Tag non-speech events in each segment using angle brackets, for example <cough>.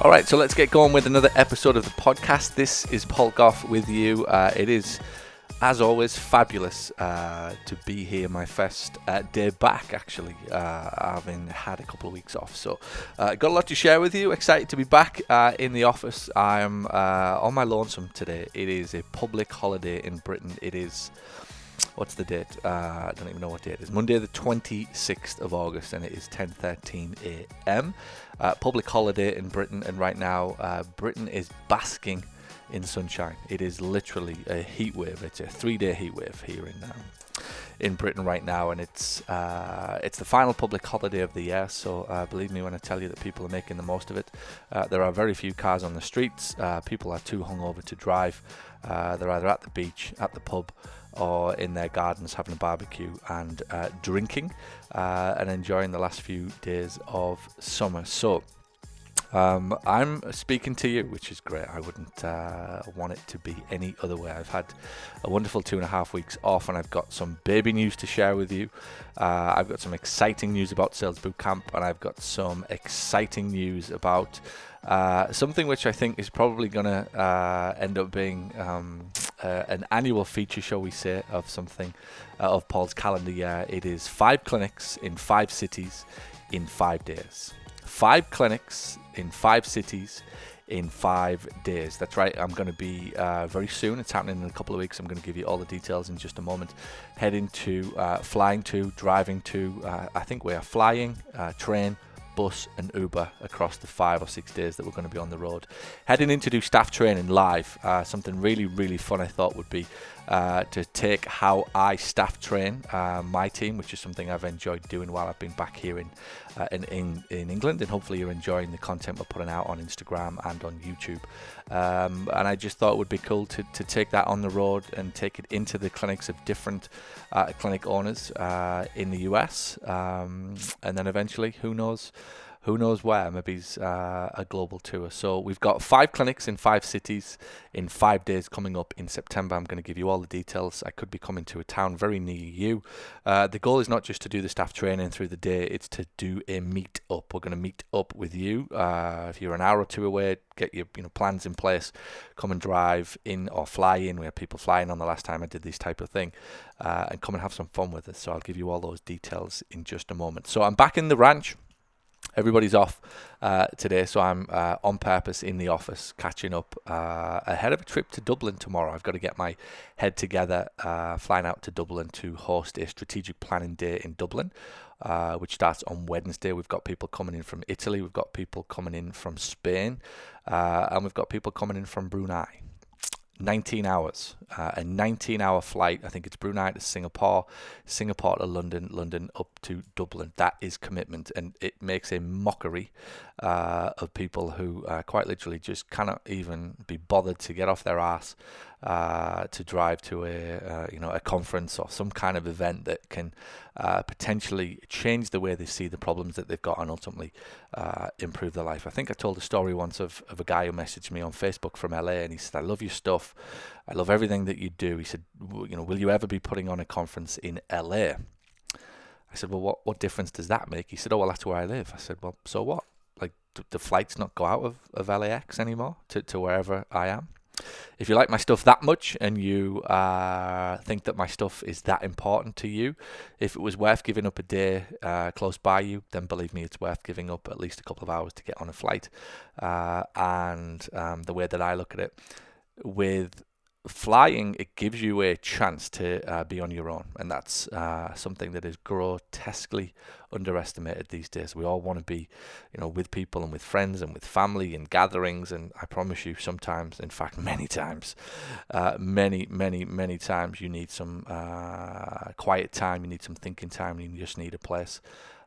All right, so let's get going with another episode of the podcast. This is Paul Gough with you. Uh, it is, as always, fabulous uh, to be here. My first uh, day back, actually, uh, having had a couple of weeks off. So, uh, got a lot to share with you. Excited to be back uh, in the office. I'm on my lonesome today. It is a public holiday in Britain. It is what's the date? Uh, I don't even know what date it is. Monday, the 26th of August, and it is 10:13 a.m. Uh, public holiday in Britain, and right now, uh, Britain is basking in sunshine. It is literally a heat wave. It's a three-day heat wave here in um, in Britain right now, and it's uh, it's the final public holiday of the year. So uh, believe me when I tell you that people are making the most of it. Uh, there are very few cars on the streets. Uh, people are too hungover to drive. Uh, they're either at the beach, at the pub, or in their gardens having a barbecue and uh, drinking and enjoying the last few days of summer. So um, I'm speaking to you, which is great. I wouldn't uh, want it to be any other way. I've had a wonderful two and a half weeks off, and I've got some baby news to share with you. Uh, I've got some exciting news about Sales Bootcamp, and I've got some exciting news about uh, something which I think is probably going to uh, end up being um, uh, an annual feature, shall we say, of something uh, of Paul's calendar year. It is five clinics in five cities in five days. Five clinics in five cities in five days. That's right. I'm going to be uh, very soon. It's happening in a couple of weeks. I'm going to give you all the details in just a moment. Heading to, uh, flying to, driving to. Uh, I think we are flying, uh, train, bus and Uber across the five or six days that we're going to be on the road. Heading in to do staff training live, uh, something really, really fun I thought would be uh, to take how I staff train uh, my team, which is something I've enjoyed doing while I've been back here in, uh, in, in, in England. And hopefully you're enjoying the content we're putting out on Instagram and on YouTube. Um, and I just thought it would be cool to, to take that on the road and take it into the clinics of different uh, clinic owners uh, in the US. Um, and then eventually, who knows? Who knows where? Maybe it's uh, a global tour. So we've got five clinics in five cities in five days coming up in September. I'm going to give you all the details. I could be coming to a town very near you. Uh, the goal is not just to do the staff training through the day; it's to do a meet up. We're going to meet up with you. Uh, if you're an hour or two away, get your you know plans in place. Come and drive in or fly in. We had people flying on the last time I did this type of thing, uh, and come and have some fun with us. So I'll give you all those details in just a moment. So I'm back in the ranch everybody's off uh, today, so I'm uh, on purpose in the office catching up uh, ahead of a trip to Dublin tomorrow. I've got to get my head together, uh, flying out to Dublin to host a strategic planning day in Dublin. Uh, which starts on Wednesday. We've got people coming in from Italy, we've got people coming in from Spain, uh, and we've got people coming in from Brunei. 19 hours, uh, a 19 hour flight. I think it's Brunei to Singapore, Singapore to London, London up to Dublin. That is commitment, and it makes a mockery uh, of people who uh, quite literally just cannot even be bothered to get off their ass uh, to drive to a uh, you know a conference or some kind of event that can uh, potentially change the way they see the problems that they've got and ultimately uh, improve their life. I think I told a story once of, of a guy who messaged me on Facebook from LA and he said, "I love your stuff, I love everything that you do." He said, "You know, will you ever be putting on a conference in LA?" I said, "Well, what what difference does that make?" He said, "Oh, well, that's where I live." I said, "Well, so what?" Like, the flights not go out of, of LAX anymore to, to wherever I am? If you like my stuff that much and you uh, think that my stuff is that important to you, if it was worth giving up a day uh, close by you, then believe me, it's worth giving up at least a couple of hours to get on a flight. Uh, and um, the way that I look at it, with flying, it gives you a chance to uh, be on your own, and that's uh, something that is grotesquely underestimated these days. We all want to be, you know, with people and with friends and with family and gatherings, and I promise you, sometimes, in fact, <laughs> many times, uh, many, many, many times, you need some uh, quiet time, you need some thinking time, you just need a place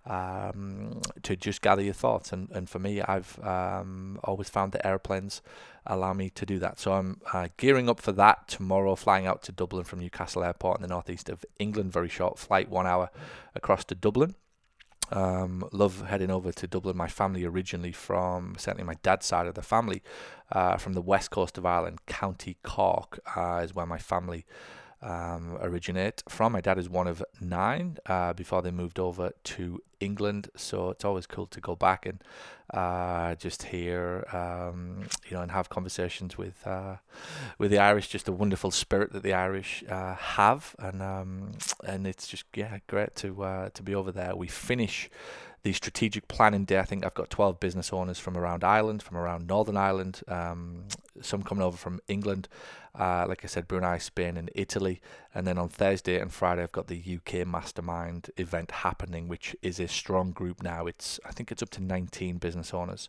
um, to just gather your thoughts. And, and for me, I've um, always found that airplanes allow me to do that. So I'm uh, gearing up for that tomorrow, flying out to Dublin from Newcastle Airport in the northeast of England. Very short flight, one hour across to Dublin. Um, love heading over to Dublin. My family originally from certainly my dad's side of the family uh, from the west coast of Ireland, County Cork uh, is where my family um, originate from. My dad is one of nine uh, before they moved over to England, so it's always cool to go back and uh, just hear, um, you know, and have conversations with uh, with the Irish. Just a wonderful spirit that the Irish uh, have, and um, and it's just yeah, great to uh, to be over there. We finish the strategic planning day. I think I've got 12 business owners from around Ireland, from around Northern Ireland, um, some coming over from England, uh, like I said, Brunei, Spain, and Italy. And then on Thursday and Friday, I've got the UK Mastermind event happening, which is a strong group now. It's I think it's up to 19 business owners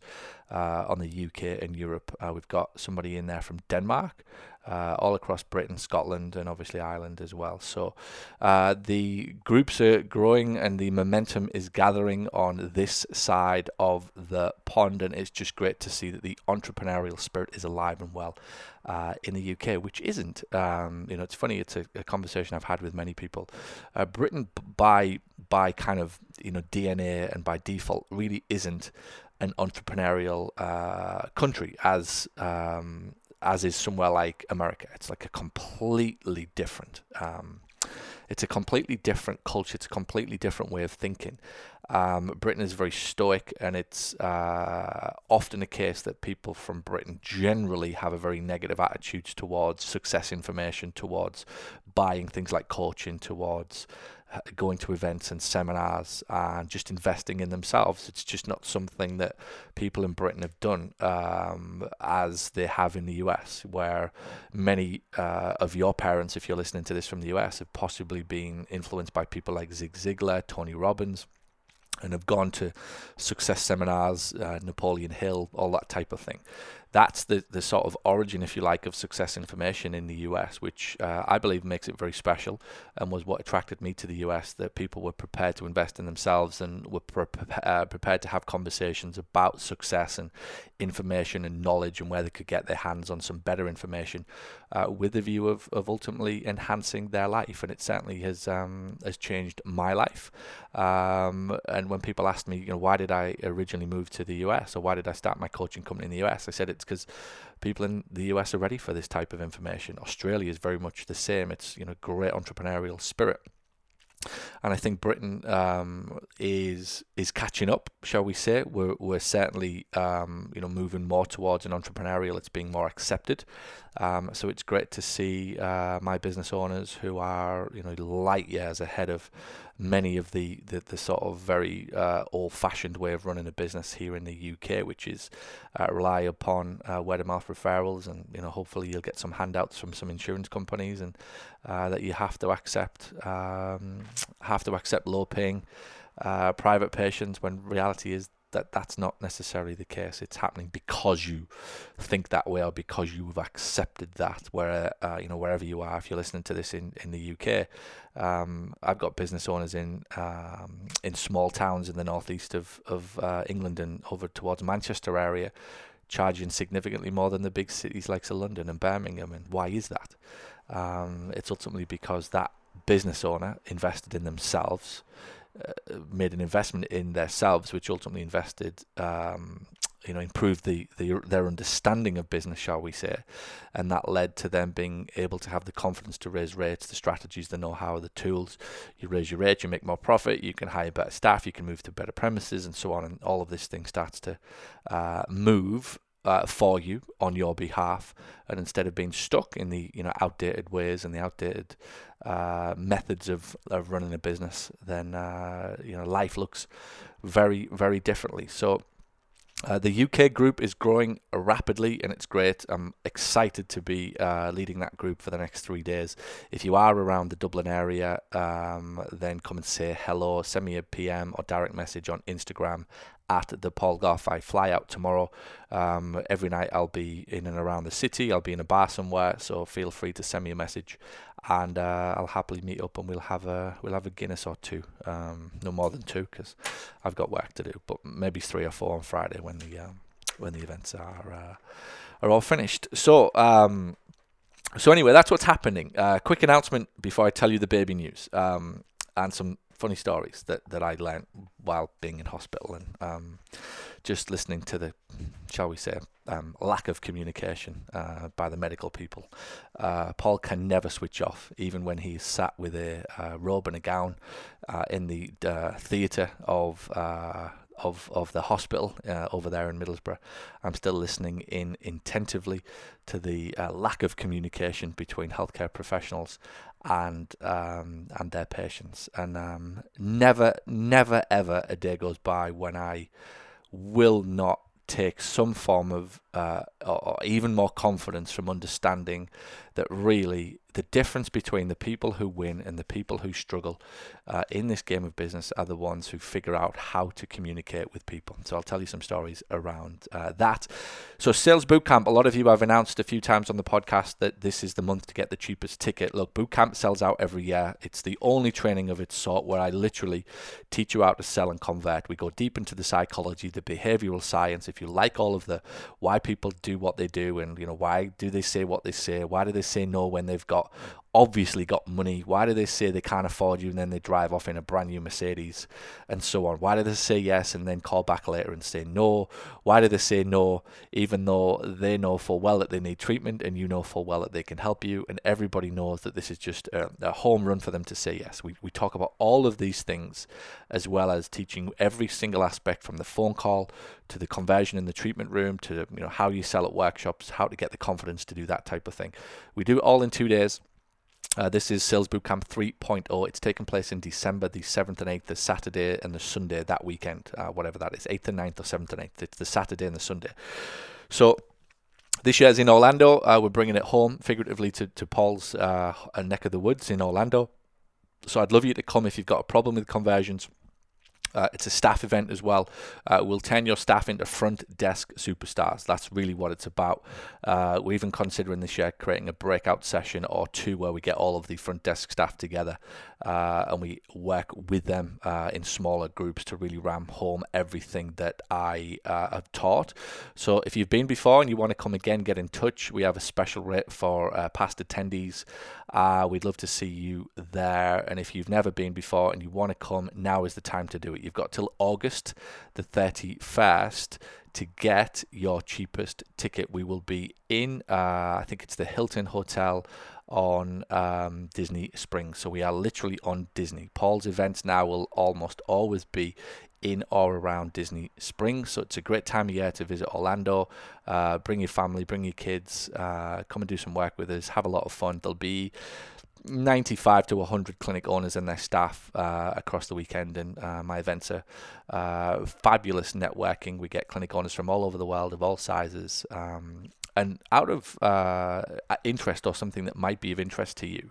uh, on the UK and Europe. Uh, we've got somebody in there from Denmark uh, all across Britain, Scotland, and obviously Ireland as well. So uh, the groups are growing and the momentum is gathering on this side of the pond, and it's just great to see that the entrepreneurial spirit is alive and well uh, in the UK, which isn't. Um, you know, it's funny. It's a, a, conversation I've had with many people. Uh, Britain, by by kind of you know DNA and by default, really isn't an entrepreneurial uh, country as um, as is somewhere like America. It's like a completely different. Um, it's a completely different culture. It's a completely different way of thinking. Um, Britain is very stoic, and it's uh, often the case that people from Britain generally have a very negative attitudes towards success information, towards buying things like coaching, towards going to events and seminars and just investing in themselves. It's just not something that people in Britain have done um, as they have in the US, where many uh, of your parents, if you're listening to this from the US, have possibly been influenced by people like Zig Ziglar, Tony Robbins and have gone to success seminars, uh, Napoleon Hill, all that type of thing that's the, the sort of origin, if you like, of success information in the US, which uh, I believe makes it very special and was what attracted me to the US. That people were prepared to invest in themselves and were pre- uh, prepared to have conversations about success and information and knowledge and where they could get their hands on some better information uh, with the view of, of ultimately enhancing their life. And it certainly has um, has changed my life. Um, and when people ask me, you know, why did I originally move to the US or why did I start my coaching company in the US, I said it because people in the US are ready for this type of information. Australia is very much the same. It's you know great entrepreneurial spirit. And I think Britain um, is is catching up, shall we say? We're we're certainly um, you know moving more towards an entrepreneurial. It's being more accepted, um, so it's great to see uh, my business owners who are you know light years ahead of many of the, the, the sort of very uh, old-fashioned way of running a business here in the UK, which is uh, rely upon word of mouth referrals, and you know hopefully you'll get some handouts from some insurance companies, and uh, that you have to accept um, have to accept low-paying uh, private patients when reality is that that's not necessarily the case. It's happening because you think that way or because you've accepted that. Where uh, you know wherever you are, if you're listening to this in in the UK, um, I've got business owners in um, in small towns in the northeast of of uh, England and over towards Manchester area, charging significantly more than the big cities like London and Birmingham. And why is that? Um, it's ultimately because that business owner invested in themselves uh, made an investment in themselves, which ultimately invested, um, you know, improved the, the their understanding of business, shall we say, and that led to them being able to have the confidence to raise rates, the strategies, the know-how, the tools. You raise your rate, you make more profit, you can hire better staff, you can move to better premises, and so on, and all of this thing starts to uh, move uh, for you on your behalf, and instead of being stuck in the you know outdated ways and the outdated uh, methods of, of running a business, then uh, you know life looks very very differently. So. Uh, the UK group is growing rapidly and it's great. I'm excited to be uh, leading that group for the next three days. If you are around the Dublin area, um, then come and say hello, send me a PM or direct message on Instagram at the Paul Gough. I fly out tomorrow. Um, every night I'll be in and around the city. I'll be in a bar somewhere, so feel free to send me a message, and uh, I'll happily meet up and we'll have a we'll have a Guinness or two. Um, no more than two because I've got work to do, but maybe three or four on Friday when the um, when the events are uh, are all finished. So. Um, so anyway, that's what's happening. Uh, quick announcement before I tell you the baby news um, and some funny stories that, that I learned while being in hospital and um, just listening to the, shall we say, um, lack of communication uh, by the medical people. Uh, Paul can never switch off, even when he's sat with a uh, robe and a gown uh, in the uh, theatre of uh, of of the hospital uh, over there in Middlesbrough. I'm still listening in intentively to the uh, lack of communication between healthcare professionals and um, and their patients. And um, never, never, ever a day goes by when I will not take some form of uh, or even more confidence from understanding that really the difference between the people who win and the people who struggle uh, in this game of business are the ones who figure out how to communicate with people. So I'll tell you some stories around uh, that. So Sales Bootcamp, a lot of you have announced a few times on the podcast that this is the month to get the cheapest ticket. Look, Bootcamp sells out every year. It's the only training of its sort where I literally teach you how to sell and convert. We go deep into the psychology, the behavioral science. If you like all of the why people do what they do and you know why do they say what they say, why do they say no when they've got obviously got money. Why do they say they can't afford you and then they drive off in a brand new Mercedes and so on? Why do they say yes and then call back later and say no? Why do they say no even though they know full well that they need treatment and you know full well that they can help you and everybody knows that this is just a, a home run for them to say yes? We, we talk about all of these things as well as teaching every single aspect from the phone call to the conversion in the treatment room to you know how you sell at workshops, how to get the confidence to do that type of thing. We do it all in two days. Uh, this is Sales Bootcamp 3.0. It's taking place in December the 7th and 8th, the Saturday and the Sunday that weekend, uh, whatever that is, 8th and 9th or 7th and 8th. It's the Saturday and the Sunday. So this year's in Orlando. Uh, we're bringing it home, figuratively, to, to Paul's uh, neck of the woods in Orlando. So I'd love you to come if you've got a problem with conversions uh, it's a staff event as well. Uh, we'll turn your staff into front desk superstars. That's really what it's about. Uh, we're even considering this year creating a breakout session or two where we get all of the front desk staff together uh, and we work with them uh, in smaller groups to really ram home everything that I uh, have taught. So if you've been before and you want to come again, get in touch. We have a special rate for past attendees. we'd love to see you there. And if you've never been before and you want to come, now is the time to do it. You've got till August the 31st to get your cheapest ticket. We will be in, uh, I think it's the Hilton Hotel on um, Disney Springs. So we are literally on Disney. Paul's events now will almost always be in or around Disney Springs. So it's a great time of year to visit Orlando. Uh, bring your family, bring your kids, uh, come and do some work with us, have a lot of fun. There'll be 95 to 100 clinic owners and their staff uh, across the weekend. And uh, my events are uh, fabulous networking. We get clinic owners from all over the world of all sizes. Um, and out of uh, interest or something that might be of interest to you,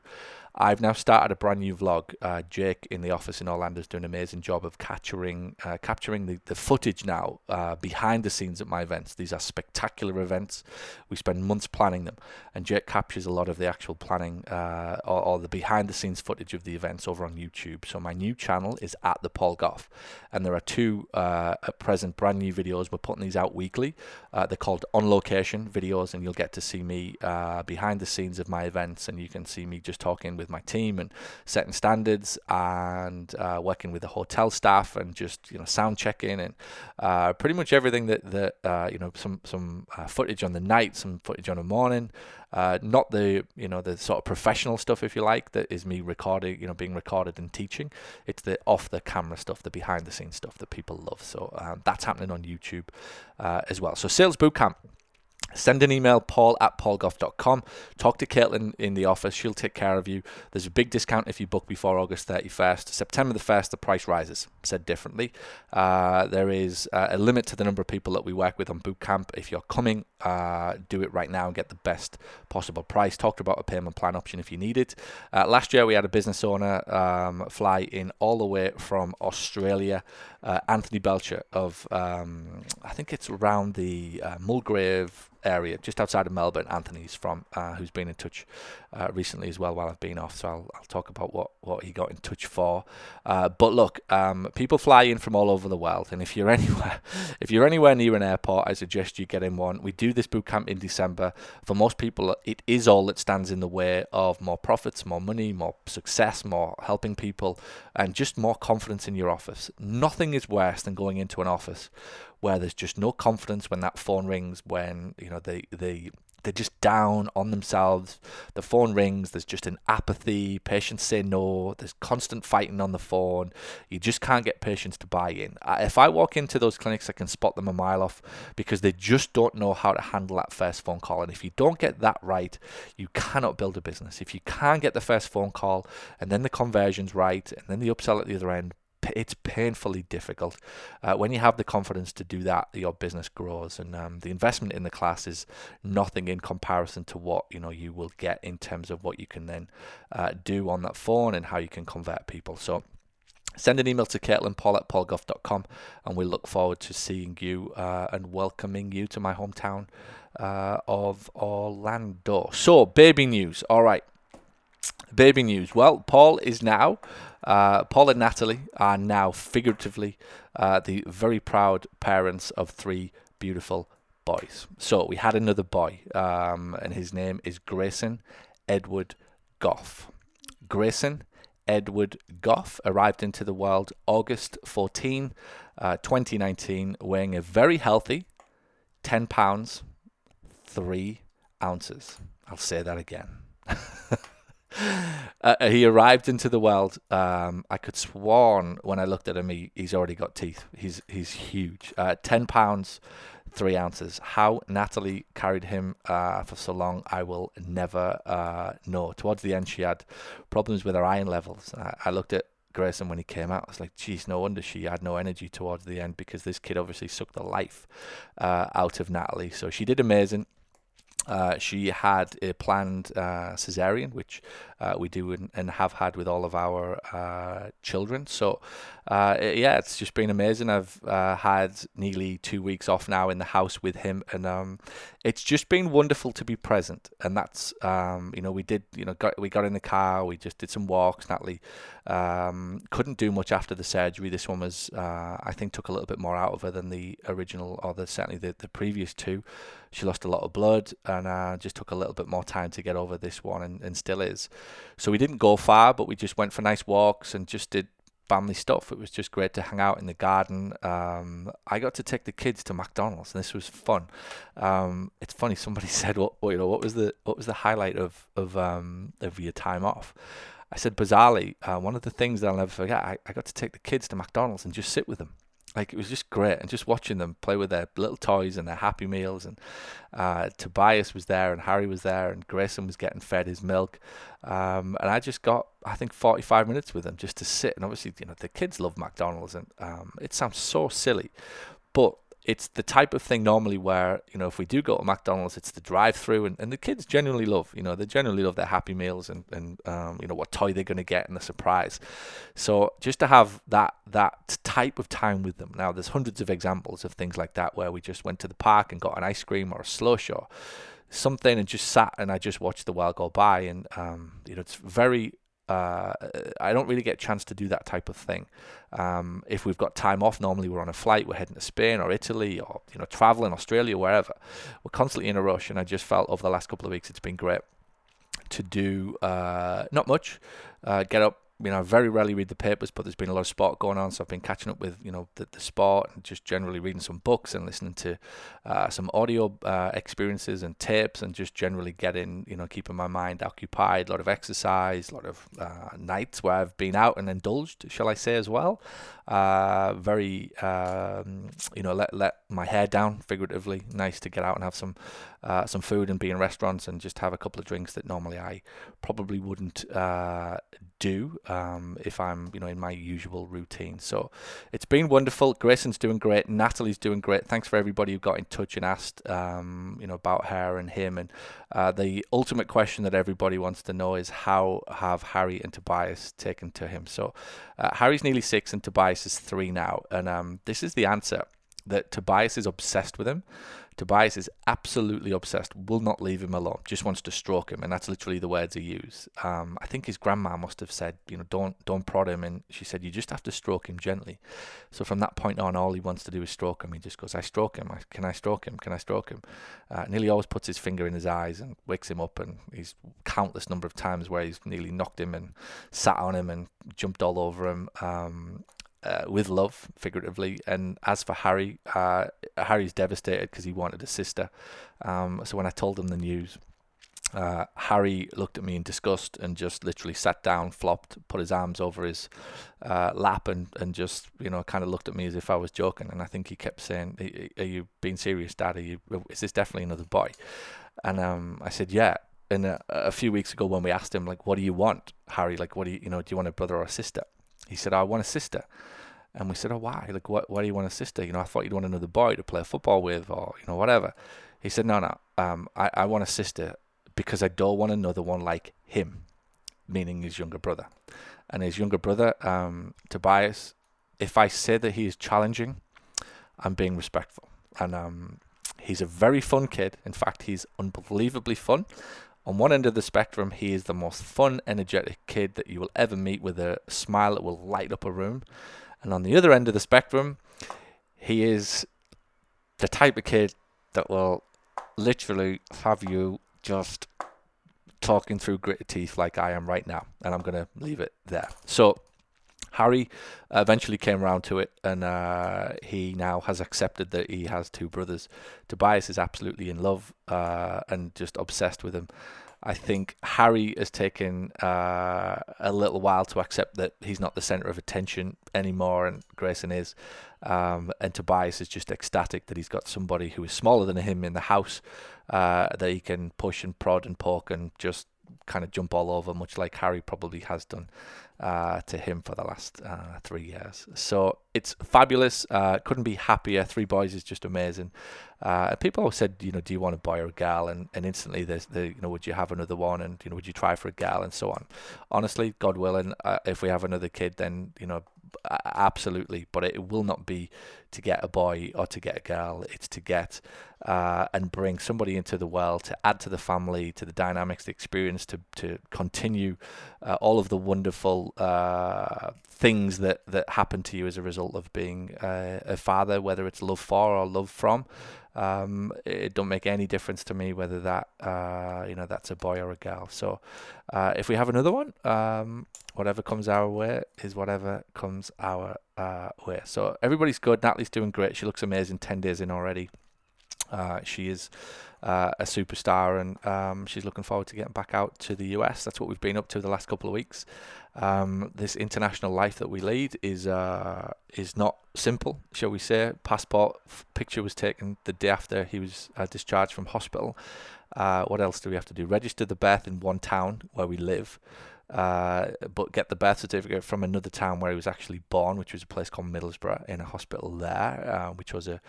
I've now started a brand new vlog. Uh, Jake in the office in Orlando is doing an amazing job of capturing uh, capturing the, the footage now uh, behind the scenes at my events. These are spectacular events. We spend months planning them, and Jake captures a lot of the actual planning uh, or, or, the behind the scenes footage of the events over on YouTube. So my new channel is at the Paul Gough, and there are two uh, at present brand new videos. We're putting these out weekly. Uh, they're called on location videos, and you'll get to see me behind the scenes of my events, and you can see me just talking with my team and setting standards and uh, working with the hotel staff and just you know sound checking and uh, pretty much everything that that uh, you know some some uh, footage on the night, some footage on the morning. Uh, not the you know the sort of professional stuff, if you like, that is me recording, you know, being recorded and teaching. It's the off the camera stuff, the behind the scenes stuff that people love. So um, that's happening on YouTube as well. So Sales Bootcamp Send an email, paul at paulgough.com. Talk to Caitlin in the office. She'll take care of you. There's a big discount if you book before August 31st. September the 1st, the price rises. Said differently, uh, there is uh, a limit to the number of people that we work with on Bootcamp. If you're coming, uh, do it right now and get the best possible price. Talked about a payment plan option if you need it. Uh, last year, we had a business owner um, fly in all the way from Australia, uh, Anthony Belcher of, um, I think it's around the uh, Mulgrave area, just outside of Melbourne. Anthony's from, uh, who's been in touch uh, recently as well while I've been off. So I'll, I'll talk about what, what he got in touch for. Uh, but look, um, people fly in from all over the world, and if you're <laughs> anywhere, if you're anywhere near an airport, I suggest you get in one. We do this boot camp in December. For most people, it is all that stands in the way of more profits, more money, more success, more helping people, and just more confidence in your office. Nothing is worse than going into an office where there's just no confidence when that phone rings, when you know they they they're just down on themselves. The phone rings. There's just an apathy. Patients say no. There's constant fighting on the phone. You just can't get patients to buy in. If I walk into those clinics, I can spot them a mile off because they just don't know how to handle that first phone call. And if you don't get that right, you cannot build a business. If you can't get the first phone call and then the conversion's right and then the upsell at the other end, it's painfully difficult. Uh, when you have the confidence to do that, your business grows, and um, the investment in the class is nothing in comparison to what you know you will get in terms of what you can then uh, do on that phone and how you can convert people. So. Send an email to Caitlin Paul at paulgough.com and we look forward to seeing you uh, and welcoming you to my hometown uh, of Orlando. So, baby news. All right. Baby news. Well, Paul is now uh, Paul and Natalie are now figuratively uh, the very proud parents of three beautiful boys. So we had another boy, um, and his name is Grayson Edward Gough. Grayson Edward Gough arrived into the world August 14, uh, 2019, weighing a very healthy 10 pounds, 3 ounces. I'll say that again. <laughs> <gasps> Uh, he arrived into the world. Um, I could sworn when I looked at him, he, he's already got teeth. He's he's huge. Uh, Ten pounds, three ounces. How Natalie carried him uh, for so long, I will never uh, know. Towards the end, she had problems with her iron levels. I, I looked at Grayson when he came out. I was like, geez, no wonder she had no energy towards the end because this kid obviously sucked the life uh, out of Natalie. So she did amazing. Uh, she had a planned uh, cesarean, which uh, we do and, and, have had with all of our uh, children. So, uh, yeah, it's just been amazing. I've uh, had nearly two weeks off now in the house with him, and um, it's just been wonderful to be present. And that's, um, you know, we did, you know, got, we got in the car, we just did some walks. Natalie um, couldn't do much after the surgery. This one was, I think, took a little bit more out of her than the original, or the certainly the, the previous two. She lost a lot of blood and just took a little bit more time to get over this one, and, and still is. So we didn't go far, but we just went for nice walks and just did family stuff. It was just great to hang out in the garden. Um, I got to take the kids to McDonald's, and this was fun. Um, it's funny. Somebody <laughs> said, "What, you know, what was the what was the highlight of of um, of your time off?" I said, bizarrely, uh, one of the things that I'll never forget. I, I got to take the kids to McDonald's and just sit with them. Like it was just great. And just watching them play with their little toys and their happy meals and uh, Tobias was there and Harry was there and Grayson was getting fed his milk. Um, and I just got I think 45 minutes with them just to sit. And obviously you know the kids love McDonald's and um, it sounds so silly but it's the type of thing normally where you know if we do go to McDonald's, it's the drive-through, and, and the kids generally love you know they generally love their Happy Meals and and um, you know what toy they're going to get and the surprise. So just to have that that type of time with them. Now there's hundreds of examples of things like that where we just went to the park and got an ice cream or a slush or something and just sat and I just watched the world go by and um, you know it's very uh, I don't really get a chance to do that type of thing. Um, if we've got time off, normally we're on a flight, we're heading to Spain or Italy or you know traveling Australia, wherever. We're constantly in a rush, and I just felt over the last couple of weeks it's been great to do uh, not much. Uh, get up, you know, I very rarely read the papers, but there's been a lot of sport going on, so I've been catching up with, you know, the, the sport and just generally reading some books and listening to uh, some audio uh, experiences and tapes and just generally getting, you know, keeping my mind occupied. A lot of exercise, a lot of uh, nights where I've been out and indulged, shall I say, as well. Uh, very, um, you know, let let my hair down figuratively. Nice to get out and have some uh, some food and be in restaurants and just have a couple of drinks that normally I probably wouldn't uh, do um, if I'm, you know, in my usual routine. So it's been wonderful. Grayson's doing great. Natalie's doing great. Thanks for everybody who got in touch and asked, um, you know, about her and him. And uh, the ultimate question that everybody wants to know is how have Harry and Tobias taken to him? So uh, Harry's nearly six and Tobias is three now, and um, this is the answer. that Tobias is obsessed with him. Tobias is absolutely obsessed, will not leave him alone, just wants to stroke him, and that's literally the words he used. Um, I think his grandma must have said, you know, don't don't prod him, and she said you just have to stroke him gently. So from that point on, all he wants to do is stroke him. He just goes, I stroke him, I, can I stroke him, can I stroke him? Uh, nearly always puts his finger in his eyes and wakes him up, and he's countless number of times where he's nearly knocked him and sat on him and jumped all over him. Um, uh, with love, figuratively. And as for Harry, uh, Harry's devastated because he wanted a sister. Um, so when I told him the news, uh, Harry looked at me in disgust and just literally sat down, flopped, put his arms over his uh, lap, and, and just you know kind of looked at me as if I was joking. And I think he kept saying, "Are you being serious, Dad? Are you? Is this definitely another boy?" And um, I said, "Yeah." And a, a few weeks ago, when we asked him, like, "What do you want, Harry? Like, what do you, you know, do you want a brother or a sister?" He said, I want a sister. And we said, Oh, why? Like, what, why do you want a sister? You know, I thought you'd want another boy to play football with or, you know, whatever. He said, No, no, um, I, I want a sister because I don't want another one like him, meaning his younger brother. And his younger brother, um, Tobias, if I say that he is challenging, I'm being respectful. And um, he's a very fun kid. In fact, he's unbelievably fun. On one end of the spectrum, he is the most fun, energetic kid that you will ever meet with a smile that will light up a room. And on the other end of the spectrum, he is the type of kid that will literally have you just talking through gritted teeth like I am right now. And I'm going to leave it there. So, Harry eventually came around to it, and uh, he now has accepted that he has two brothers. Tobias is absolutely in love uh, and just obsessed with him. I think Harry has taken uh, a little while to accept that he's not the center of attention anymore, and Grayson is. Um, and Tobias is just ecstatic that he's got somebody who is smaller than him in the house uh, that he can push and prod and poke and just kind of jump all over, much like Harry probably has done uh, to him for the last uh, three years. So it's fabulous. Uh, couldn't be happier. Three boys is just amazing. Uh, people always said, you know, do you want a boy or a girl? And, and instantly, there's the, you know, would you have another one? And you know, would you try for a girl? And so on. Honestly, God willing, uh, if we have another kid, then you know, absolutely. But it will not be to get a boy or to get a girl. It's to get uh, and bring somebody into the world to add to the family, to the dynamics, the experience, to to continue uh, all of the wonderful uh, things that that happen to you as a result of being a father, whether it's love for or love from. Um, it don't make any difference to me whether that uh, you know that's a boy or a girl. So uh, if we have another one, um, whatever comes our way is whatever comes our uh, way. So everybody's good. Natalie's doing great. She looks amazing. Ten days in already. Uh, she is uh, a superstar, and um, she's looking forward to getting back out to the US. That's what we've been up to the last couple of weeks. Um, this international life that we lead is uh, is not simple, shall we say. Passport picture was taken the day after he was uh, discharged from hospital. Uh, what else do we have to do? Register the birth in one town where we live. Uh, but get the birth certificate from another town where he was actually born, which was a place called Middlesbrough, in a hospital there, uh, which was a,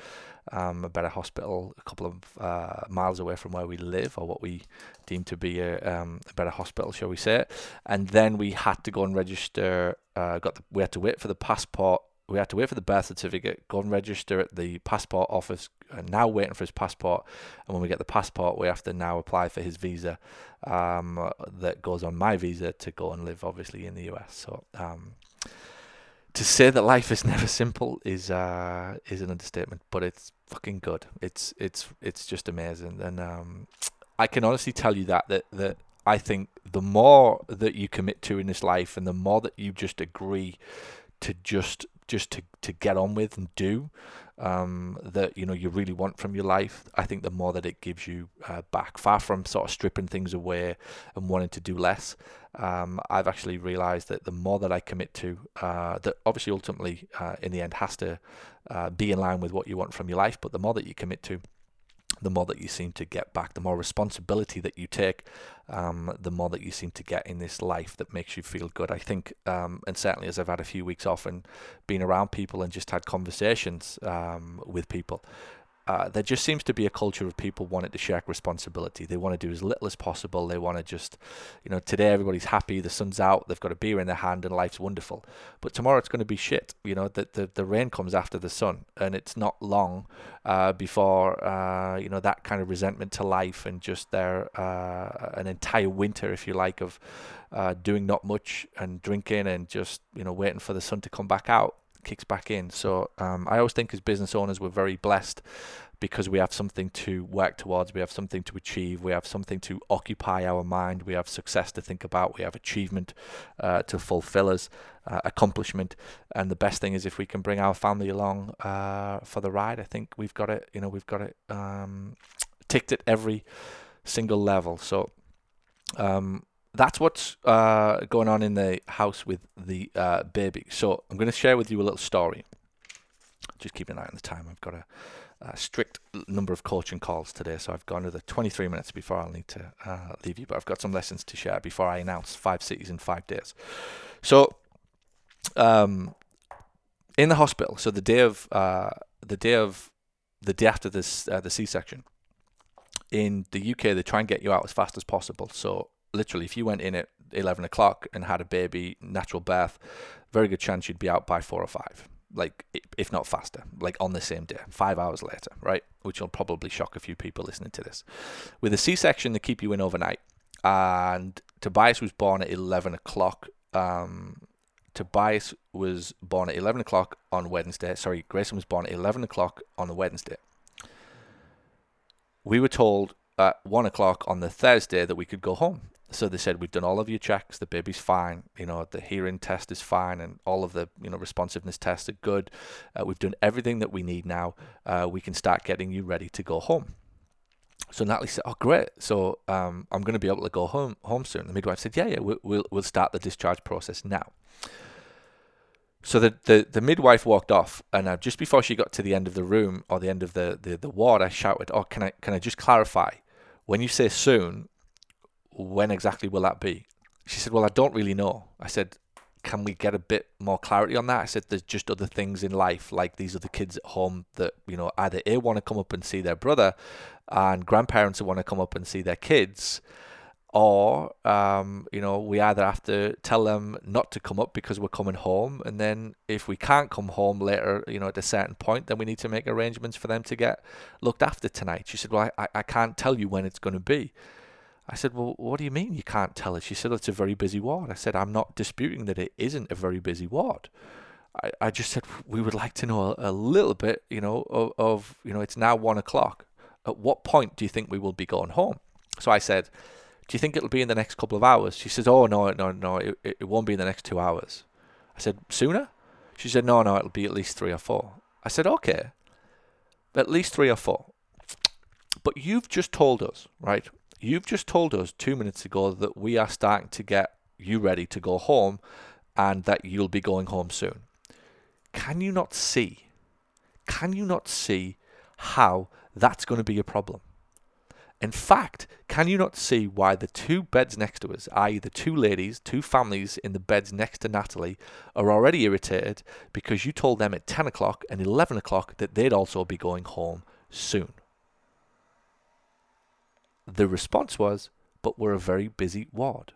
um, a better hospital a couple of uh, miles away from where we live, or what we deem to be a, um, a better hospital, shall we say. And then we had to go and register. Uh, got the, we had to wait for the passport we had to wait for the birth certificate, go and register at the passport office, and now waiting for his passport. And when we get the passport, we have to now apply for his visa um, that goes on my visa to go and live, obviously, in the US. So um, to say that life is <laughs> never simple is uh, is an understatement, but it's fucking good. It's it's it's just amazing, and um, I can honestly tell you that that that I think the more that you commit to in this life, and the more that you just agree to just just to, to get on with and do um, that you know you really want from your life, I think the more that it gives you uh, back, far from sort of stripping things away and wanting to do less. Um, I've actually realised that the more that I commit to, uh, that obviously ultimately uh, in the end has to uh, be in line with what you want from your life, but the more that you commit to, the more that you seem to get back, the more responsibility that you take, um, the more that you seem to get in this life that makes you feel good. I think, um, and certainly as I've had a few weeks off and been around people and just had conversations um, with people, uh, there just seems to be a culture of people wanting to shirk responsibility. They want to do as little as possible. They want to just, you know, today everybody's happy, the sun's out, they've got a beer in their hand, and life's wonderful. But tomorrow it's going to be shit. You know, the the, the rain comes after the sun, and it's not long uh, before uh, you know that kind of resentment to life and just their uh, an entire winter, if you like, of uh, doing not much and drinking and just you know waiting for the sun to come back out kicks back in. So um, I always think as business owners, we're very blessed because we have something to work towards, we have something to achieve, we have something to occupy our mind, we have success to think about, we have achievement uh, to fulfill us, uh, accomplishment. And the best thing is if we can bring our family along uh, for the ride. I think we've got it. You know, we've got it um, ticked at every single level. So. Um, that's what's uh, going on in the house with the uh, baby. So I'm going to share with you a little story. Just keep an eye on the time. I've got a, a strict number of coaching calls today, so I've gone to the 23 minutes before I'll need to uh, leave you. But I've got some lessons to share before I announce five cities in five days. So, um, in the hospital, so the day of uh, the day of the day after this uh, the C-section in the UK, they try and get you out as fast as possible. So literally, if you went in at 11 o'clock and had a baby, natural birth, very good chance you'd be out by four or five, like if not faster, like on the same day, five hours later, right? Which will probably shock a few people listening to this. With a C-section, they keep you in overnight, and Tobias was born at 11 o'clock. Um, Tobias was born at 11 o'clock on Wednesday. Sorry, Grayson was born at 11 o'clock on the Wednesday. We were told at 1 o'clock on the Thursday that we could go home so they said we've done all of your checks the baby's fine you know the hearing test is fine and all of the you know responsiveness tests are good uh, we've done everything that we need now uh, we can start getting you ready to go home so Natalie said, "Oh, great! So um, I'm going to be able to go home home soon." The midwife said, "Yeah, yeah, we'll we'll, start the discharge process now." So the, the, the midwife walked off, and uh, just before she got to the end of the room or the end of the, the, the ward, I shouted, "Oh, can I can I just clarify? When you say soon, when exactly will that be? She said, Well, I don't really know. I said, Can we get a bit more clarity on that? I said, There's just other things in life, like these other kids at home that, you know, either A, want to come up and see their brother, and grandparents who want to come up and see their kids, or, um, you know, we either have to tell them not to come up because we're coming home, and then if we can't come home later, you know, at a certain point, then we need to make arrangements for them to get looked after tonight. She said, Well, I, I can't tell you when it's going to be. I said, Well, what do you mean you can't tell us? She said, It's a very busy ward. I said, I'm not disputing that it isn't a very busy ward. I, I just said, We would like to know a, a little bit, you know, of, of, you know, it's now one o'clock. At what point do you think we will be going home? So I said, Do you think it'll be in the next couple of hours? She says, Oh, no, no, no, it, it won't be in the next two hours. I said, Sooner? She said, No, no, it'll be at least three or four. I said, Okay, at least three or four. But you've just told us, right? You've just told us two minutes ago that we are starting to get you ready to go home and that you'll be going home soon. Can you not see? Can you not see how that's going to be a problem? In fact, can you not see why the two beds next to us, i.e., the two ladies, two families in the beds next to Natalie, are already irritated because you told them at 10 o'clock and 11 o'clock that they'd also be going home soon? The response was, But we're a very busy ward.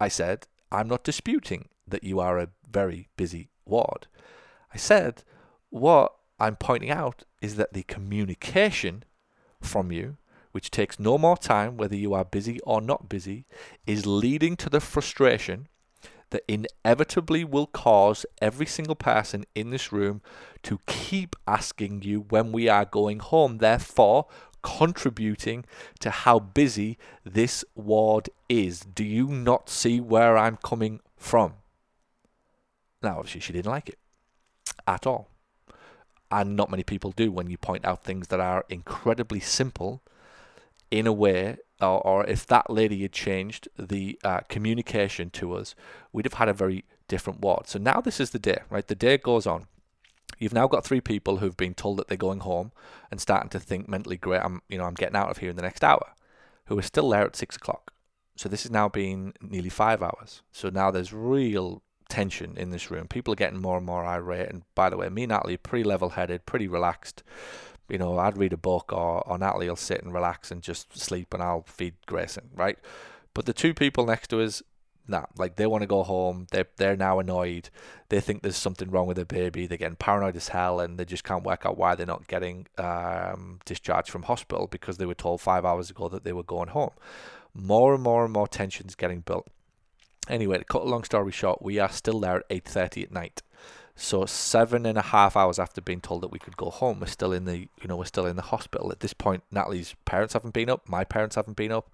I said, I'm not disputing that you are a very busy ward. I said, What I'm pointing out is that the communication from you, which takes no more time whether you are busy or not busy, is leading to the frustration that inevitably will cause every single person in this room to keep asking you when we are going home. Therefore, contributing to how busy this ward is. Do you not see where I'm coming from? Now, obviously, she didn't like it at all. And not many people do when you point out things that are incredibly simple in a way, or, or if that lady had changed the uh, communication to us, we'd have had a very different ward. So now this is the day, right? The day goes on. You've now got three people who've been told that they're going home and starting to think mentally, great, I'm, you know, I'm getting out of here in the next hour, who are still there at six o'clock. So this has now been nearly five hours. So now there's real tension in this room. People are getting more and more irate. And by the way, me and Natalie pretty level headed, pretty relaxed. You know, I'd read a book or, or Natalie will sit and relax and just sleep and I'll feed Grayson, right? But the two people next to us, nah, like they want to go home. They're they're now annoyed. They think there's something wrong with their baby. They're getting paranoid as hell, and they just can't work out why they're not getting um, discharged from hospital because they were told five hours ago that they were going home. More and more and more tensions getting built. Anyway, to cut a long story short, we are still there at 8:30 at night. So seven and a half hours after being told that we could go home, we're still in the you know we're still in the hospital. At this point, Natalie's parents haven't been up, my parents haven't been up,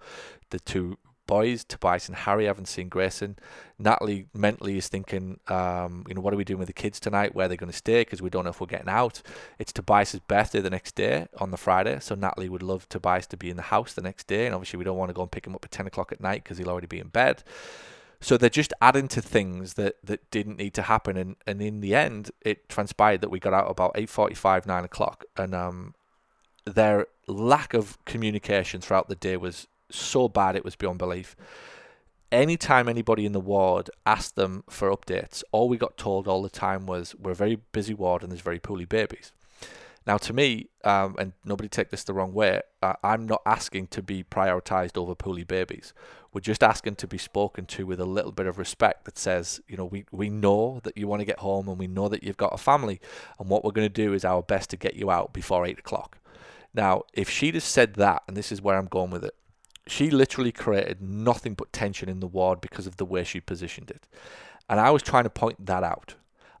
the two boys, Tobias and Harry, haven't seen Grayson. Natalie mentally is thinking, um, you know, what are we doing with the kids tonight? Where are they going to stay? Because we don't know if we're getting out. It's Tobias's birthday the next day on the Friday, so Natalie would love Tobias to be in the house the next day, and obviously we don't want to go and pick him up at ten o'clock at night because he'll already be in bed. So they're just adding to things that, that didn't need to happen, and, and in the end, it transpired that we got out about eight forty-five, nine o'clock, and um, their lack of communication throughout the day was so bad it was beyond belief. Anytime anybody in the ward asked them for updates, all we got told all the time was, "We're a very busy ward and there's very poorly babies." Now, to me, um, and nobody take this the wrong way, uh, I'm not asking to be prioritized over poorly babies. We're just asking to be spoken to with a little bit of respect that says, you know, we, we know that you want to get home and we know that you've got a family, and what we're going to do is our best to get you out before eight o'clock. Now, if she'd have said that, and this is where I'm going with it, she literally created nothing but tension in the ward because of the way she positioned it. And I was trying to point that out.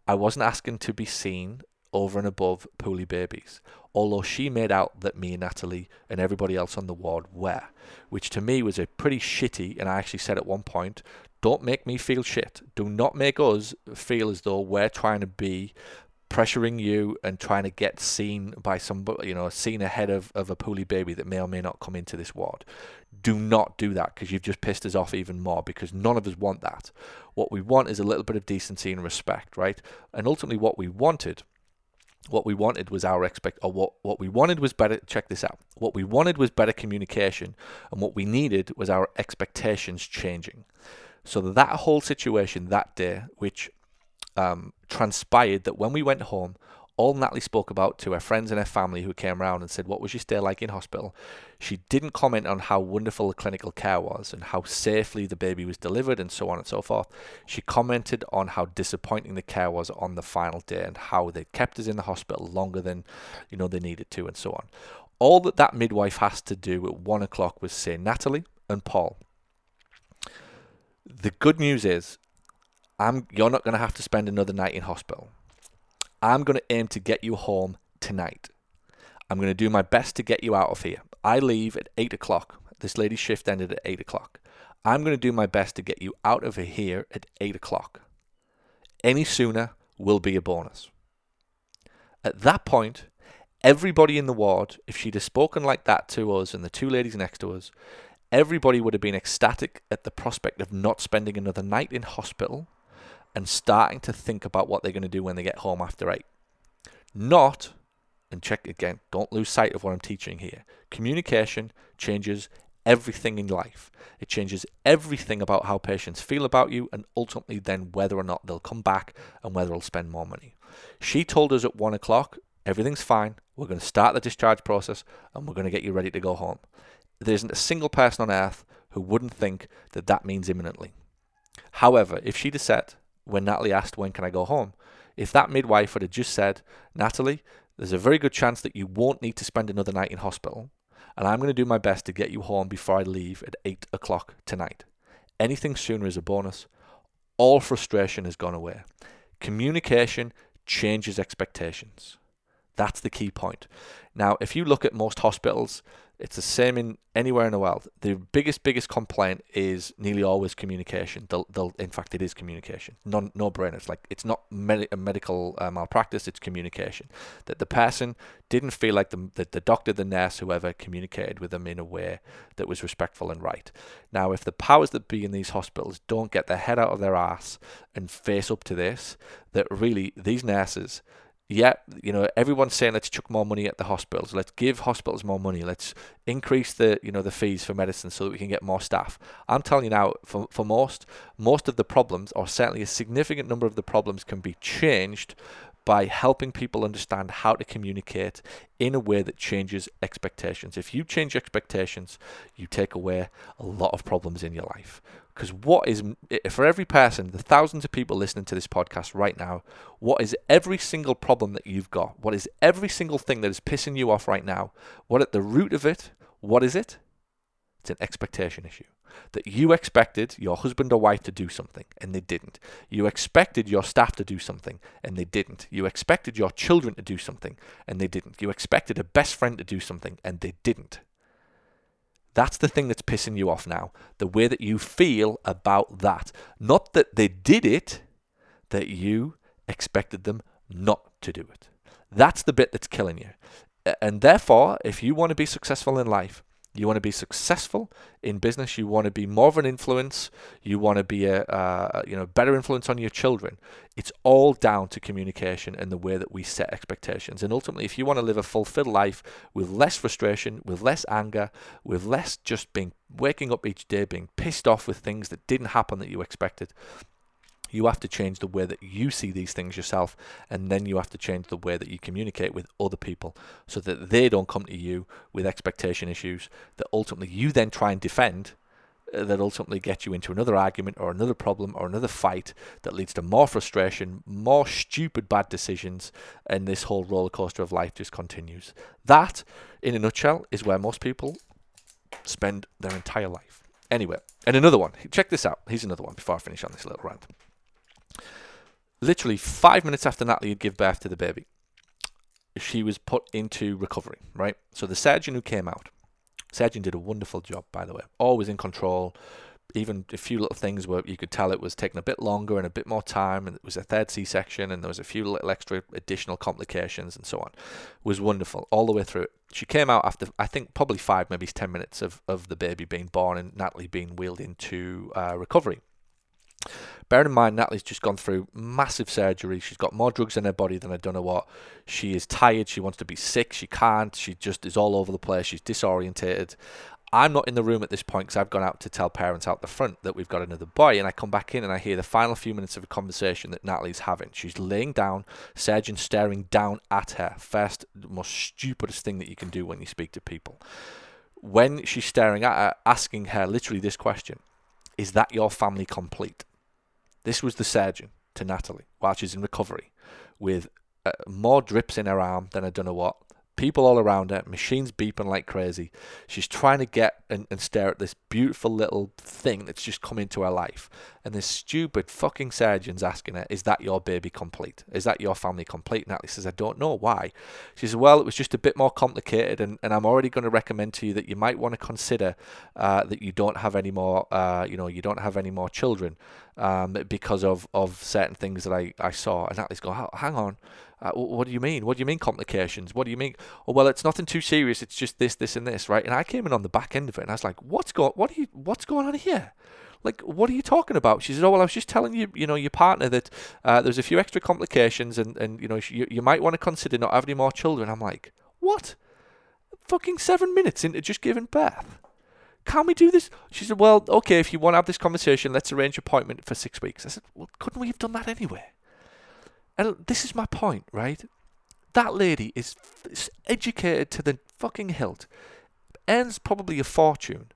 I wasn't asking to be seen over and above poorly babies, although she made out that me and Natalie and everybody else on the ward were, which to me was a pretty shitty, and I actually said at one point, don't make me feel shit. Do not make us feel as though we're trying to be pressuring you and trying to get seen by somebody, you know, seen ahead of, of a poorly baby that may or may not come into this ward. Do not do that because you've just pissed us off even more because none of us want that. What we want is a little bit of decency and respect, right? And ultimately, what we wanted. What we wanted was our expect, or what, what we wanted was better. Check this out. What we wanted was better communication, and what we needed was our expectations changing. So that whole situation that day, which um, transpired that when we went home, all Natalie spoke about to her friends and her family who came around and said, What was your stay like in hospital? She didn't comment on how wonderful the clinical care was and how safely the baby was delivered and so on and so forth. She commented on how disappointing the care was on the final day and how they kept us in the hospital longer than you know they needed to and so on. All that that midwife has to do at one o'clock was say, Natalie and Paul. The good news is I'm you're not going to have to spend another night in hospital. I'm going to aim to get you home tonight. I'm going to do my best to get you out of here. I leave at 8 o'clock. This lady's shift ended at 8 o'clock. I'm going to do my best to get you out of here at 8 o'clock. Any sooner will be a bonus. At that point, everybody in the ward, if she'd have spoken like that to us and the two ladies next to us, everybody would have been ecstatic at the prospect of not spending another night in hospital and starting to think about what they're going to do when they get home after eight. Not, and check again, don't lose sight of what I'm teaching here. Communication changes everything in life. It changes everything about how patients feel about you and ultimately then whether or not they'll come back and whether they'll spend more money. She told us at one o'clock, everything's fine. We're going to start the discharge process and we're going to get you ready to go home. There isn't a single person on earth who wouldn't think that that means imminently. However, if she'd have said, when Natalie asked, When can I go home? If that midwife had just said, Natalie, there's a very good chance that you won't need to spend another night in hospital, and I'm going to do my best to get you home before I leave at 8 o'clock tonight. Anything sooner is a bonus. All frustration has gone away. Communication changes expectations. That's the key point. Now, if you look at most hospitals, it's the same in anywhere in the world. The biggest, biggest complaint is nearly always communication. They'll, they'll, in fact, it is communication. No, no brainer. It's like it's not med- a medical uh, malpractice. It's communication. That the person didn't feel like the, the the doctor, the nurse, whoever communicated with them in a way that was respectful and right. Now, if the powers that be in these hospitals don't get their head out of their ass and face up to this, that really these nurses yeah, you know, everyone's saying let's chuck more money at the hospitals. Let's give hospitals more money. Let's increase the, you know, the fees for medicine so that we can get more staff. I'm telling you now, for, for most, most of the problems, or certainly a significant number of the problems, can be changed by helping people understand how to communicate in a way that changes expectations. If you change expectations, you take away a lot of problems in your life. Because what is, for every person, the thousands of people listening to this podcast right now, what is every single problem that you've got? What is every single thing that is pissing you off right now? What at the root of it, what is it? It's an expectation issue that you expected your husband or wife to do something and they didn't. You expected your staff to do something and they didn't. You expected your children to do something and they didn't. You expected a best friend to do something and they didn't. That's the thing that's pissing you off now. The way that you feel about that. Not that they did it, that you expected them not to do it. That's the bit that's killing you. And therefore, if you want to be successful in life, you want to be successful in business. You want to be more of an influence. You want to be a, a, you know better influence on your children. It's all down to communication and the way that we set expectations. And ultimately, if you want to live a fulfilled life with less frustration, with less anger, with less just being waking up each day being pissed off with things that didn't happen that you expected, you have to change the way that you see these things yourself, and then you have to change the way that you communicate with other people so that they don't come to you with expectation issues that ultimately you then try and defend. Uh, that ultimately get you into another argument or another problem or another fight that leads to more frustration, more stupid bad decisions, and this whole roller coaster of life just continues. That, in a nutshell, is where most people spend their entire life. Anyway, and another one. Check this out. Here's another one before I finish on this little rant literally five minutes after Natalie had given birth to the baby, she was put into recovery, right? So the surgeon who came out, surgeon did a wonderful job, by the way, always in control. Even a few little things where you could tell it was taking a bit longer and a bit more time, and it was a third C-section, and there was a few little extra additional complications and so on. It was wonderful all the way through. She came out after I think probably five, maybe ten minutes of of the baby being born and Natalie being wheeled into uh, recovery. Bear in mind, Natalie's just gone through massive surgery. She's got more drugs in her body than I don't know what. She is tired. She wants to be sick. She can't. She just is all over the place. She's disorientated. I'm not in the room at this point because I've gone out to tell parents out the front that we've got another boy, and I come back in and I hear the final few minutes of a conversation that Natalie's having. She's laying down, surgeon staring down at her. First, most stupidest thing that you can do when you speak to people. When she's staring at her, asking her literally this question Is that your family complete? This was the surgeon to Natalie while she's in recovery with uh, more drips in her arm than I don't know what, people all around her, machines beeping like crazy. She's trying to get and, and stare at this beautiful little thing that's just come into her life. And this stupid fucking surgeon's asking her, Is that your baby complete? Is that your family complete? Natalie says, I don't know. Why? She says, Well, it was just a bit more complicated, and, and I'm already going to recommend to you that you might want to consider uh, that you don't have any more, uh, you know, you don't have any more children um, because of, of certain things that I, I saw. And Natalie's going, Hang on. Uh, what do you mean? What do you mean complications? What do you mean? Oh well, it's nothing too serious. It's just this, this, and this, right? And I came in on the back end of it, and I was like, "What's going? What are you? What's going on here?" Like, what are you talking about? She said, "Oh well, I was just telling you, you know, your partner that uh, there's a few extra complications, and and you know, you, you might want to consider not having any more children." I'm like, "What? Fucking seven minutes into just giving birth." Can we do this? She said, Well, okay, if you want to have this conversation, let's arrange an appointment for six weeks. I said, Well, couldn't we have done that anyway? And this is my point, right? That lady is, is educated to the fucking hilt, earns probably a fortune,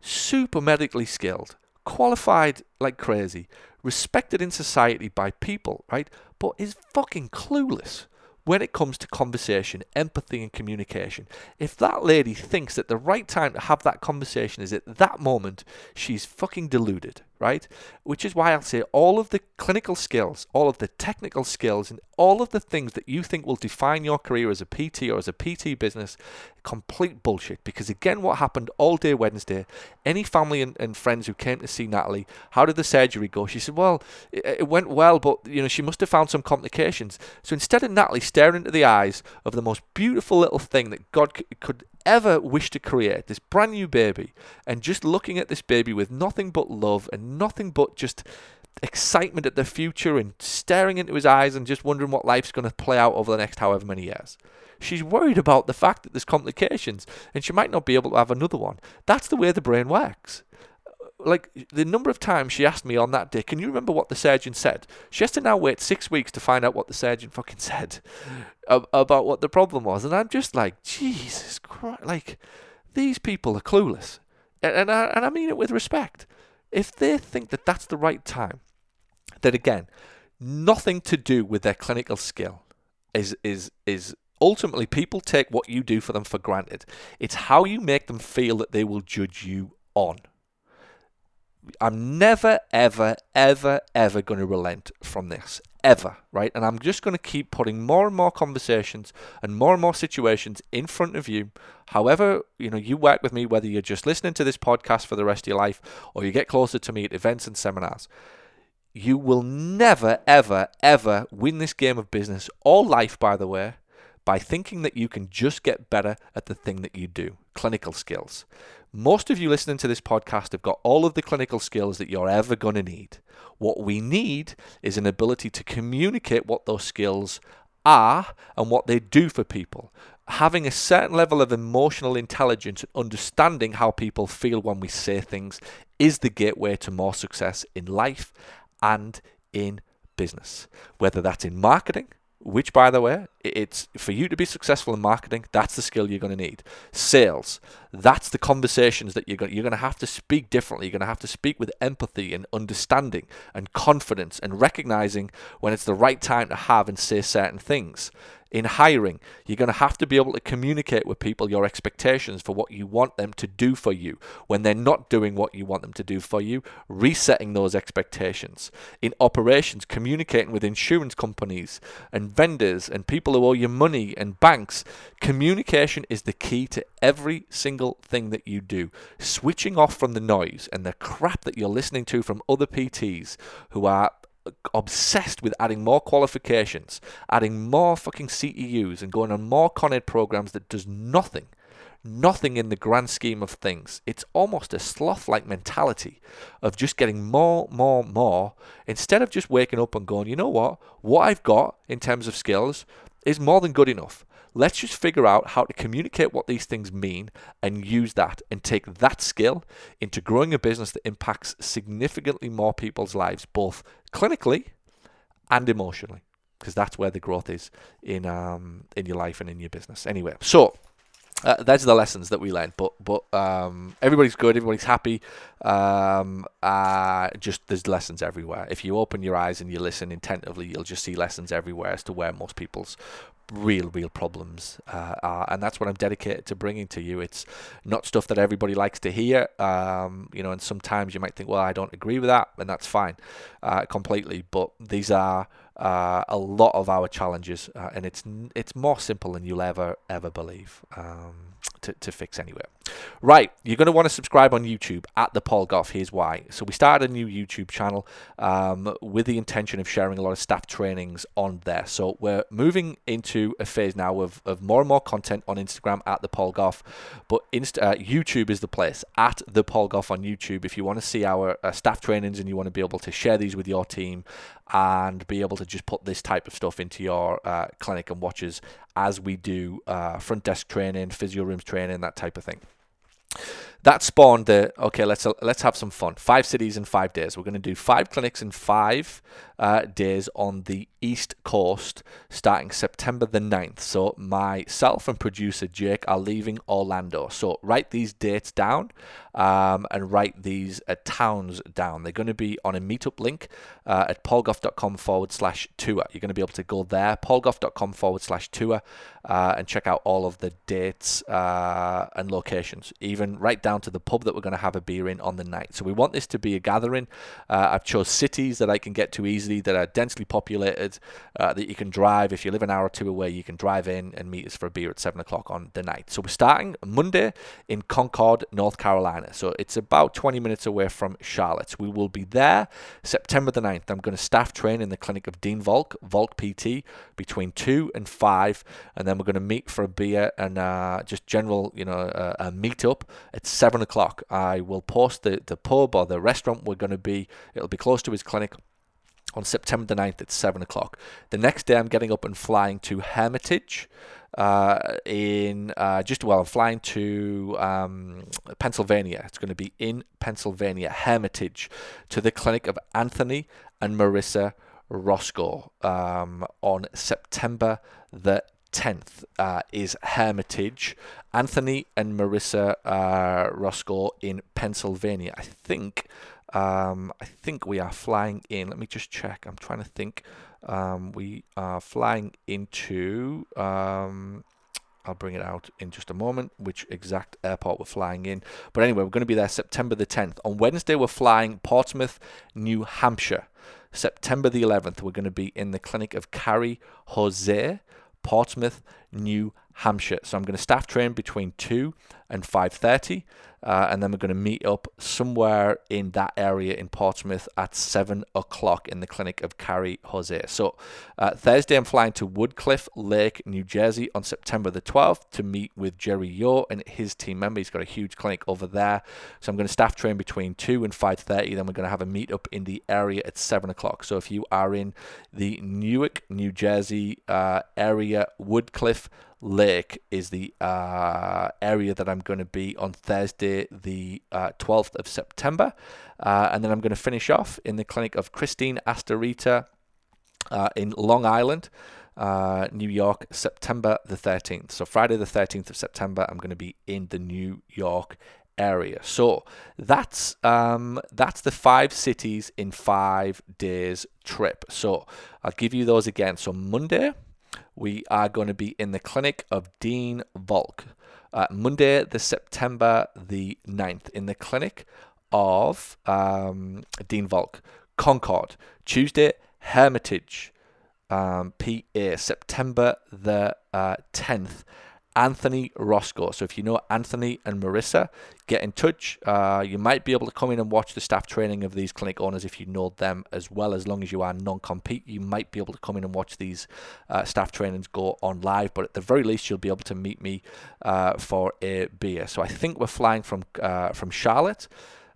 super medically skilled, qualified like crazy, respected in society by people, right? But is fucking clueless when it comes to conversation, empathy, and communication. If that lady thinks that the right time to have that conversation is at that moment, she's fucking deluded right? Which is why I'll say all of the clinical skills, all of the technical skills, and all of the things that you think will define your career as a PT or as a PT business, complete bullshit. Because again, what happened all day Wednesday, any family and, and friends who came to see Natalie, how did the surgery go? She said, well, it, it went well, but you know, she must have found some complications. So instead of Natalie staring into the eyes of the most beautiful little thing that God c- could ever wish to create, this brand new baby, and just looking at this baby with nothing but love and nothing but just excitement at the future and staring into his eyes and just wondering what life's going to play out over the next however many years. She's worried about the fact that there's complications and she might not be able to have another one. That's the way the brain works. Uh, like the number of times she asked me on that day, can you remember what the surgeon said? She has to now wait six weeks to find out what the surgeon fucking said <laughs> about what the problem was. And I'm just like, Jesus Christ, like these people are clueless. And, and, I, and I mean it with respect. If they think that that's the right time, then again, nothing to do with their clinical skill is is is ultimately people take what you do for them for granted. It's how you make them feel that they will judge you on. I'm never, ever, ever, ever going to relent from this. Ever, right? And I'm just going to keep putting more and more conversations and more and more situations in front of you. However, you know, you work with me, whether you're just listening to this podcast for the rest of your life or you get closer to me at events and seminars. You will never, ever, ever win this game of business or life, by the way, by thinking that you can just get better at the thing that you do clinical skills. Most of you listening to this podcast have got all of the clinical skills that you're ever going to need. What we need is an ability to communicate what those skills are and what they do for people. Having a certain level of emotional intelligence and understanding how people feel when we say things is the gateway to more success in life and in business. Whether that's in marketing, which by the way it's for you to be successful in marketing that's the skill you're going to need. Sales that's the conversations that you're going you're going to have to speak differently. You're going to have to speak with empathy and understanding and confidence and recognizing when it's the right time to have and say certain things in hiring, you're going to have to be able to communicate with people your expectations for what you want them to do for you when they're not doing what you want them to do for you, resetting those expectations. In operations, communicating with insurance companies and vendors and people who owe you money and banks, communication is the key to every single thing that you do. Switching off from the noise and the crap that you're listening to from other PTs who are obsessed with adding more qualifications, adding more fucking CEUs, and going on more Con Ed programs that does nothing, nothing in the grand scheme of things. It's almost a sloth like mentality of just getting more, more, more, instead of just waking up and going, you know what, what I've got in terms of skills is more than good enough. Let's just figure out how to communicate what these things mean and use that and take that skill into growing a business that impacts significantly more people's lives, both clinically and emotionally, because that's where the growth is in um, in your life and in your business. Anyway, so uh, those are the lessons that we learned. But but um, everybody's good, everybody's happy. Um, uh, just there's lessons everywhere. If you open your eyes and you listen attentively, you'll just see lessons everywhere as to where most people's real real problems uh, are and that's what i'm dedicated to bringing to you. It's not stuff that everybody likes to hear um, you know and sometimes you might think well i don't agree with that and that's fine uh, completely but these are uh, a lot of our challenges, uh, and it's it's more simple than you'll ever ever believe um, to to fix anyway. Right, you're going to want to subscribe on YouTube at the Paul Gough. Here's why. So we started a new YouTube channel um, with the intention of sharing a lot of staff trainings on there. So we're moving into a phase now of, of more and more content on Instagram at the Paul Gough, but Insta- uh, YouTube is the place at the Paul Gough on YouTube. If you want to see our uh, staff trainings and you want to be able to share these with your team and be able to just put this type of stuff into your uh, clinic and watches as we do uh, front desk training, physio rooms training, that type of thing. That spawned the okay let's let's have some fun. Five cities in five days. We're going to do five clinics in five uh, days on the east coast starting september the 9th so myself and producer jake are leaving orlando. So write these dates down um, and write these uh, towns down. They're going to be on a meetup link uh, at paulgough.com forward slash tour. You're going to be able to go there paulgough.com forward slash tour uh, and check out all of the dates uh, and locations. Even right down down to the pub that we're going to have a beer in on the night. So we want this to be a gathering. Uh, I've chose cities that I can get to easily easily, that are densely populated, uh, that you can drive. If you live an hour or two away, you can drive in and meet us for a beer at 7 o'clock on the night. So we're starting Monday in Concord, North Carolina. So it's about 20 minutes away from Charlotte. We will be there September the 9th. I'm going to staff train in the clinic of Dean Volk, Volk PT, between 2 and 5. And then we're going to meet for a beer and uh, just general, you know, uh, a meet up at 7 o'clock. I will post the, the pub or the restaurant we're going to be, it'll be close to his clinic on September the 9th at 7 o'clock. The next day, I'm getting up and flying to Hermitage. Uh, in uh, just well, I'm flying to um, Pennsylvania. It's going to be in Pennsylvania, Hermitage, to the clinic of Anthony and Marissa Roscoe um, on September the 10th uh, is Hermitage. Anthony and Marissa uh, Roscoe in Pennsylvania. I think um, I think we are flying in. Let me just check. I'm trying to think. Um, we are flying into. Um, I'll bring it out in just a moment, which exact airport we're flying in. But anyway, we're going to be there September the 10th. On Wednesday, we're flying Portsmouth, New Hampshire. September the 11th, we're going to be in the clinic of Carrie Jose, Portsmouth, New Hampshire. So I'm going to staff train between 2 and 5.30 uh, and then we're going to meet up somewhere in that area in Portsmouth at 7 o'clock in the clinic of Carrie Jose. So uh, Thursday I'm flying to Woodcliff Lake, New Jersey on September the 12th to meet with Jerry Yo and his team member. He's got a huge clinic over there. So I'm going to staff train between 2 and 5.30. Then we're going to have a meet up in the area at 7 o'clock. So if you are in the Newark, New Jersey uh, area, Woodcliff Lake is the uh, area that I'm going to be on Thursday, the uh, 12th of September. Uh, and then I'm going to finish off in the clinic of Christine Astorita uh, in Long Island. Uh, New York, September the 13th. So, Friday the 13th of September, I'm going to be in the New York area. So that's um, that's the five cities in five days trip. So I'll give you those again. So Monday, we are going to be in the clinic of Dean Volk. Uh, Monday, the September the 9th, in the clinic of um, Dean Volk. Concord. Tuesday, Hermitage, um, PA, September the uh, 10th. Anthony Roscoe. So if you know Anthony and Marissa, get in touch. Uh, you might be able to come in and watch the staff training of these clinic owners if you know them as well. As long as you are non-compete, you might be able to come in and watch these uh, staff trainings go on live. But at the very least, you'll be able to meet me uh, for a beer. So I think we're flying from uh, from Charlotte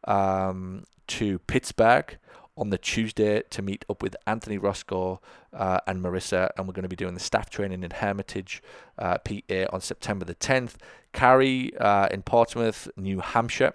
um, to Pittsburgh on the Tuesday to meet up with Anthony Roscoe uh, and Marissa, and we're going to be doing the staff training in Hermitage, uh, PA, on September the 10th. Carrie uh, in Portsmouth, New Hampshire,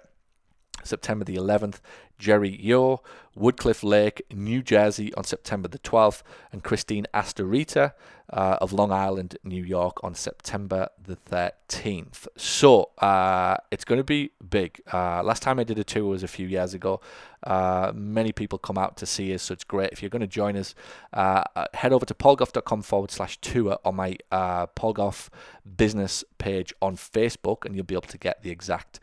September the 11th. Jerry Yo, Woodcliff Lake, New Jersey on September the 12th, and Christine Astorita uh, of Long Island, New York on September the 13th. So uh, it's going to be big. Uh, last time I did a tour was a few years ago. Uh, many people come out to see us, so it's great. If you're going to join us, uh, uh, head over to paulgough.com forward slash tour on my Paul Gough business page on Facebook, and you'll be able to get the exact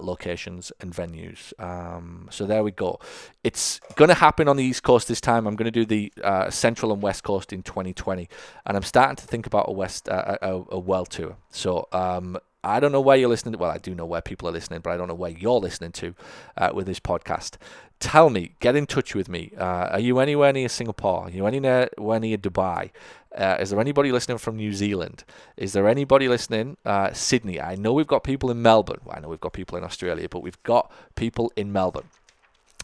locations and venues. Um, so there we go. It's going to happen on the East Coast this time. I'm going to do the uh, Central and West Coast in 2020, and I'm starting to think about a West uh, a, a world tour. So um, I don't know where you're listening. To, well, I do know where people are listening, but I don't know where you're listening to uh, with this podcast. Tell me, get in touch with me. Uh, are you anywhere near Singapore? Are you anywhere near Dubai? Uh, is there anybody listening from New Zealand? Is there anybody listening? Uh, Sydney. I know we've got people in Melbourne. Well, I know we've got people in Australia, but we've got people in Melbourne.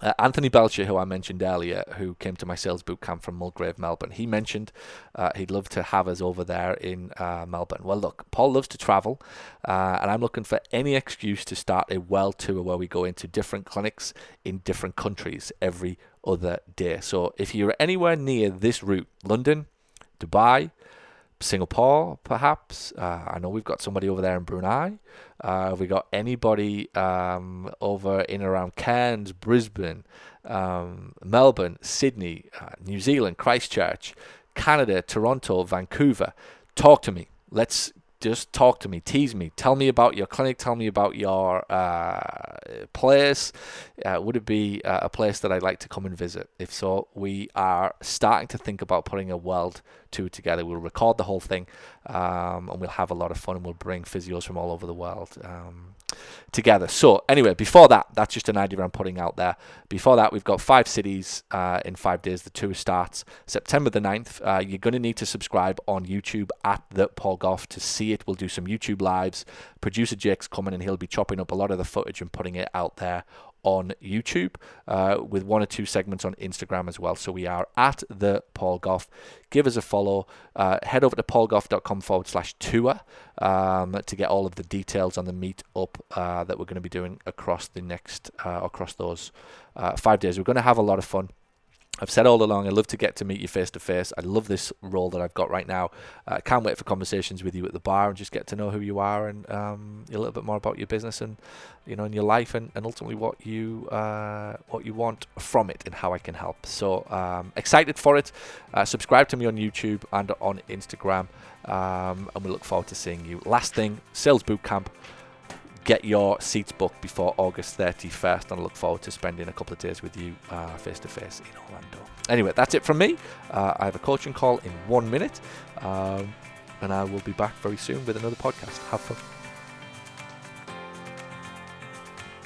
Uh, Anthony Belcher, who I mentioned earlier, who came to my sales boot camp from Mulgrave, Melbourne, he mentioned uh, he'd love to have us over there in uh, Melbourne. Well, look, Paul loves to travel, uh, and I'm looking for any excuse to start a well tour where we go into different clinics in different countries every other day. So if you're anywhere near this route, London, Dubai, Singapore, perhaps. Uh, I know we've got somebody over there in Brunei. Uh, have we got anybody um, over in around Cairns, Brisbane, um, Melbourne, Sydney, uh, New Zealand, Christchurch, Canada, Toronto, Vancouver? Talk to me. Let's just talk to me, tease me, tell me about your clinic, tell me about your uh, place. Uh, would it be uh, a place that I'd like to come and visit? If so, we are starting to think about putting a world tour together. We'll record the whole thing um, and we'll have a lot of fun and we'll bring physios from all over the world. Um, together. So anyway, before that, that's just an idea I'm putting out there. Before that, we've got five cities uh, in five days. The tour starts September the 9th. Uh, you're going to need to subscribe on YouTube at the Paul Gough to see it. We'll do some YouTube lives. Producer Jake's coming and he'll be chopping up a lot of the footage and putting it out there on YouTube uh, with one or two segments on Instagram as well. So we are at the Paul Gough. Give us a follow. Uh, head over to paulgough.com forward slash tour um, to get all of the details on the meet up uh, that we're going to be doing across the next, uh, across those uh, five days. We're going to have a lot of fun. I've said all along, I love to get to meet you face to face. I love this role that I've got right now. I uh, can't wait for conversations with you at the bar and just get to know who you are and um, a little bit more about your business and you know in your life and, and ultimately what you uh, what you want from it and how I can help. So um, excited for it. Uh, subscribe to me on YouTube and on Instagram, um, and we look forward to seeing you. Last thing, sales boot camp get your seats booked before August 31st, and I look forward to spending a couple of days with you face to face in Orlando. Anyway, that's it from me. Uh, I have a coaching call in one minute, um, and I will be back very soon with another podcast. Have fun.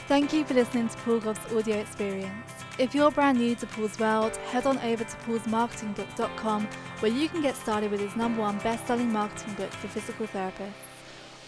Thank you for listening to Paul Gough's audio experience. If you're brand new to Paul's world, head on over to paulsmarketingbook.com where you can get started with his number one best-selling marketing book for physical therapists.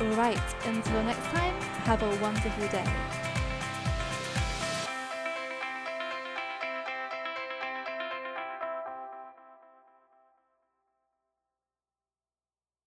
Alright, until next time, have a wonderful day.